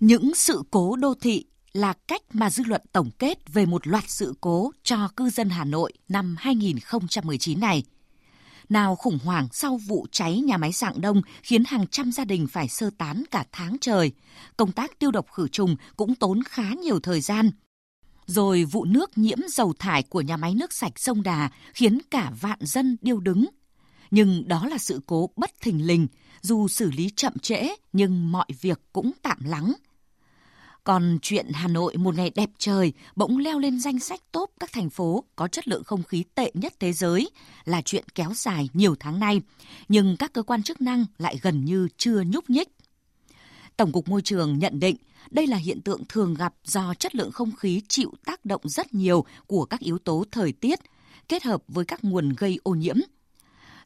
Những sự cố đô thị là cách mà dư luận tổng kết về một loạt sự cố cho cư dân Hà Nội năm 2019 này. Nào khủng hoảng sau vụ cháy nhà máy Dạng Đông khiến hàng trăm gia đình phải sơ tán cả tháng trời. Công tác tiêu độc khử trùng cũng tốn khá nhiều thời gian. Rồi vụ nước nhiễm dầu thải của nhà máy nước sạch sông Đà khiến cả vạn dân điêu đứng. Nhưng đó là sự cố bất thình lình, dù xử lý chậm trễ nhưng mọi việc cũng tạm lắng – còn chuyện Hà Nội một ngày đẹp trời bỗng leo lên danh sách top các thành phố có chất lượng không khí tệ nhất thế giới là chuyện kéo dài nhiều tháng nay, nhưng các cơ quan chức năng lại gần như chưa nhúc nhích. Tổng cục Môi trường nhận định đây là hiện tượng thường gặp do chất lượng không khí chịu tác động rất nhiều của các yếu tố thời tiết kết hợp với các nguồn gây ô nhiễm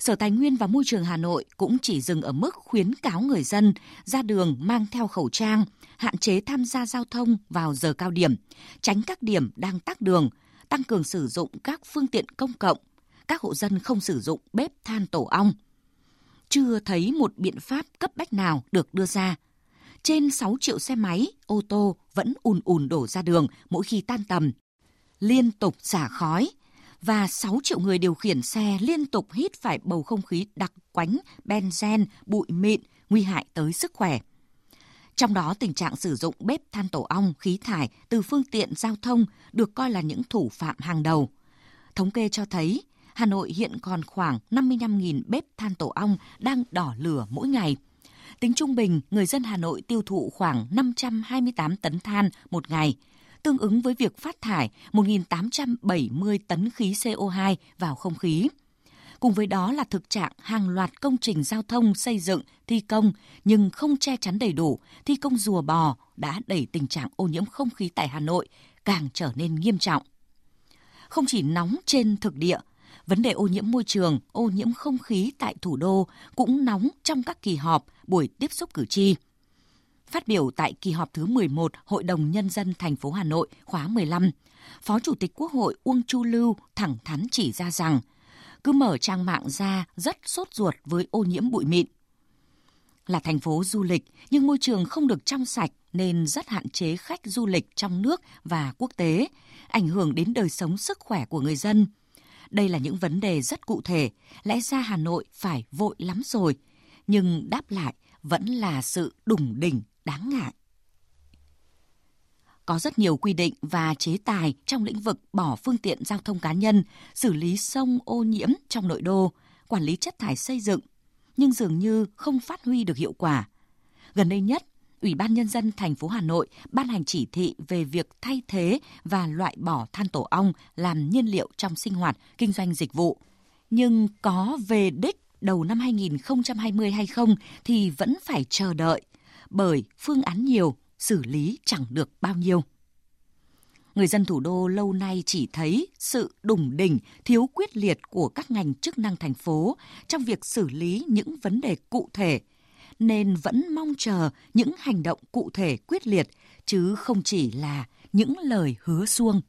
Sở Tài nguyên và Môi trường Hà Nội cũng chỉ dừng ở mức khuyến cáo người dân ra đường mang theo khẩu trang, hạn chế tham gia giao thông vào giờ cao điểm, tránh các điểm đang tắc đường, tăng cường sử dụng các phương tiện công cộng, các hộ dân không sử dụng bếp than tổ ong. Chưa thấy một biện pháp cấp bách nào được đưa ra. Trên 6 triệu xe máy, ô tô vẫn ùn ùn đổ ra đường mỗi khi tan tầm. Liên tục xả khói, và 6 triệu người điều khiển xe liên tục hít phải bầu không khí đặc quánh, benzen, bụi mịn, nguy hại tới sức khỏe. Trong đó tình trạng sử dụng bếp than tổ ong, khí thải từ phương tiện giao thông được coi là những thủ phạm hàng đầu. Thống kê cho thấy, Hà Nội hiện còn khoảng 55.000 bếp than tổ ong đang đỏ lửa mỗi ngày. Tính trung bình, người dân Hà Nội tiêu thụ khoảng 528 tấn than một ngày – tương ứng với việc phát thải 1.870 tấn khí CO2 vào không khí. Cùng với đó là thực trạng hàng loạt công trình giao thông xây dựng, thi công nhưng không che chắn đầy đủ, thi công rùa bò đã đẩy tình trạng ô nhiễm không khí tại Hà Nội càng trở nên nghiêm trọng. Không chỉ nóng trên thực địa, vấn đề ô nhiễm môi trường, ô nhiễm không khí tại thủ đô cũng nóng trong các kỳ họp, buổi tiếp xúc cử tri. Phát biểu tại kỳ họp thứ 11 Hội đồng Nhân dân thành phố Hà Nội khóa 15, Phó Chủ tịch Quốc hội Uông Chu Lưu thẳng thắn chỉ ra rằng cứ mở trang mạng ra rất sốt ruột với ô nhiễm bụi mịn. Là thành phố du lịch nhưng môi trường không được trong sạch nên rất hạn chế khách du lịch trong nước và quốc tế, ảnh hưởng đến đời sống sức khỏe của người dân. Đây là những vấn đề rất cụ thể, lẽ ra Hà Nội phải vội lắm rồi, nhưng đáp lại vẫn là sự đủng đỉnh đáng ngại. Có rất nhiều quy định và chế tài trong lĩnh vực bỏ phương tiện giao thông cá nhân, xử lý sông ô nhiễm trong nội đô, quản lý chất thải xây dựng, nhưng dường như không phát huy được hiệu quả. Gần đây nhất, Ủy ban Nhân dân thành phố Hà Nội ban hành chỉ thị về việc thay thế và loại bỏ than tổ ong làm nhiên liệu trong sinh hoạt, kinh doanh dịch vụ. Nhưng có về đích đầu năm 2020 hay không thì vẫn phải chờ đợi bởi phương án nhiều, xử lý chẳng được bao nhiêu. Người dân thủ đô lâu nay chỉ thấy sự đủng đỉnh, thiếu quyết liệt của các ngành chức năng thành phố trong việc xử lý những vấn đề cụ thể, nên vẫn mong chờ những hành động cụ thể quyết liệt, chứ không chỉ là những lời hứa suông.